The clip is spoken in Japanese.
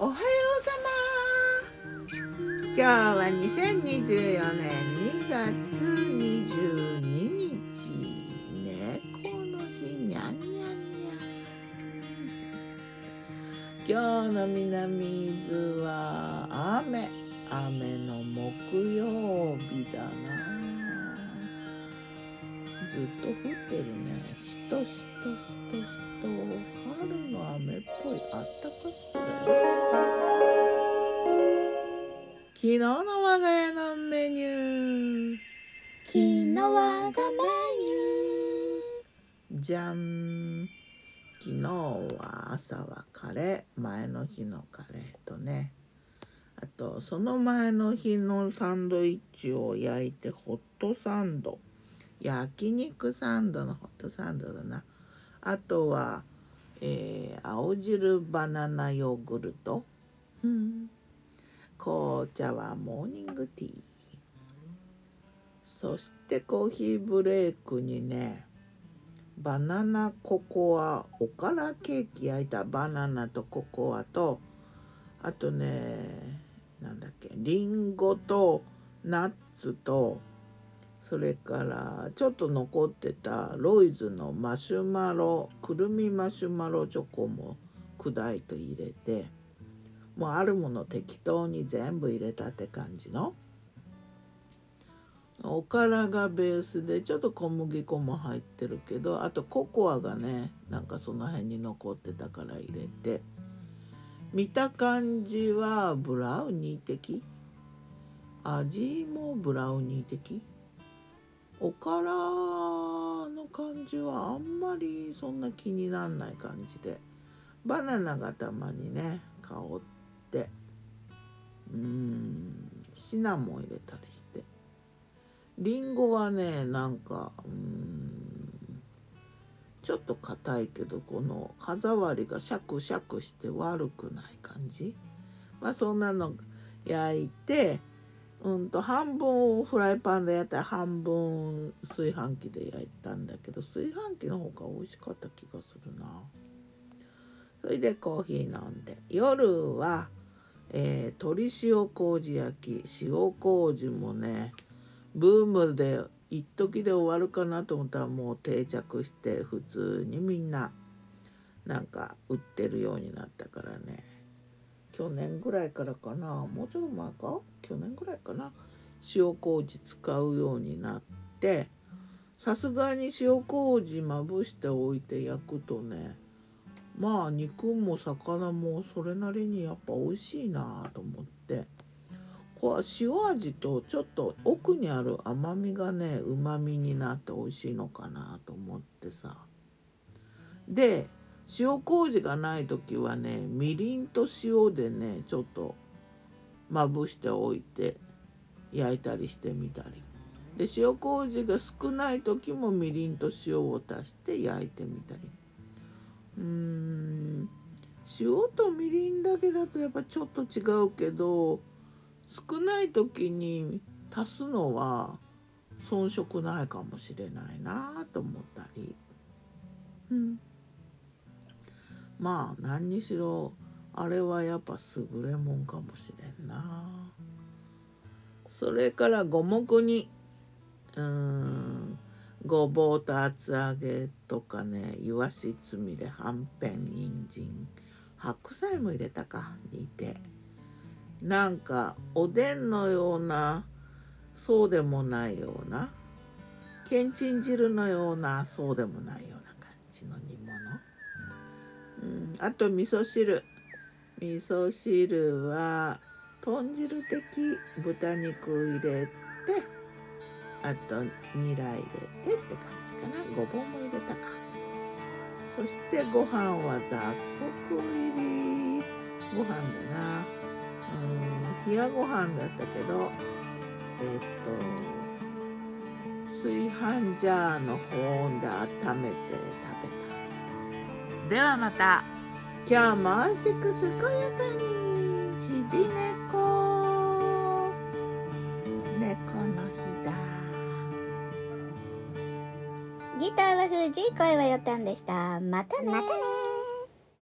おはようさま。今日は2024年2月22日猫の日にゃんにゃんにゃん今日の南伊豆は雨。雨の木曜日だな。ずっと降ってるね。しとしとしとしと。雨っぽいあったかそうだよ昨日の我が家のメニュー。昨日我がメニューじゃん昨日は朝はカレー前の日のカレーとね。あとその前の日のサンドイッチを焼いてホットサンド。焼肉サンドのホットサンドだな。あとは、えー、青汁バナナヨーグルト、うん、紅茶はモーニングティー。そしてコーヒーブレイクにねバナナココアおからケーキ焼いたバナナとココアとあとねなんだっけりんごとナッツとそれからちょっと残ってたロイズのマシュマロくるみマシュマロチョコも砕いて入れてもうあるもの適当に全部入れたって感じの？おからがベースでちょっと小麦粉も入ってるけどあとココアがねなんかその辺に残ってたから入れて見た感じはブラウニー的？味もブラウニー的？おからの感じはあんまりそんな気になんない感じで。バナナがたまにね香って。うん。シナモン入れたりして。りんごはねなんかうん。ちょっと硬いけどこの歯触りがシャクシャクして悪くない感じ。まあそんなの焼いてうんと半分フライパンでやったら半分炊飯器で焼いたんだけど炊飯器の方が美味しかった気がするな。それでコーヒー飲んで夜は、えー、鶏塩麹焼き塩麹もねブームで一時で終わるかなと思ったらもう定着して普通にみんななんか売ってるようになったからね。去年ぐらいからかな。もうちょっと前か？去年ぐらいかな。塩麹使うようになってさすがに塩麹まぶしておいて焼くとねまあ肉も魚もそれなりにやっぱ美味しいなと思ってこう塩味とちょっと奥にある甘みがねうまみになって美味しいのかなと思ってさ。で塩麹がない時はねみりんと塩でねちょっとまぶしておいて焼いたりしてみたり。で塩麹が少ない時もみりんと塩を足して焼いてみたり。うーん塩とみりんだけだとやっぱちょっと違うけど少ない時に足すのは遜色ないかもしれないなと思ったり。うん。まあ何にしろあれはやっぱ優れもんかもしれんな。それから五目にうんごぼうと厚揚げとかねいわしつみれはんぺん人参白菜も入れたか煮て。なんかおでんのようなそうでもないようなけんちん汁のようなそうでもないような感じの煮物、あと味噌汁。味噌汁は豚汁的豚肉入れてあとニラ入れてって感じかな。ごぼうも入れたか。そしてご飯は雑穀入り。ご飯だな。うん。冷やご飯だったけどえっ、と炊飯ジャーの保温で温めて食べではまた今日も美味しく健やかにちび猫。猫の日だ。ギターは藤井声はよたんでした。またね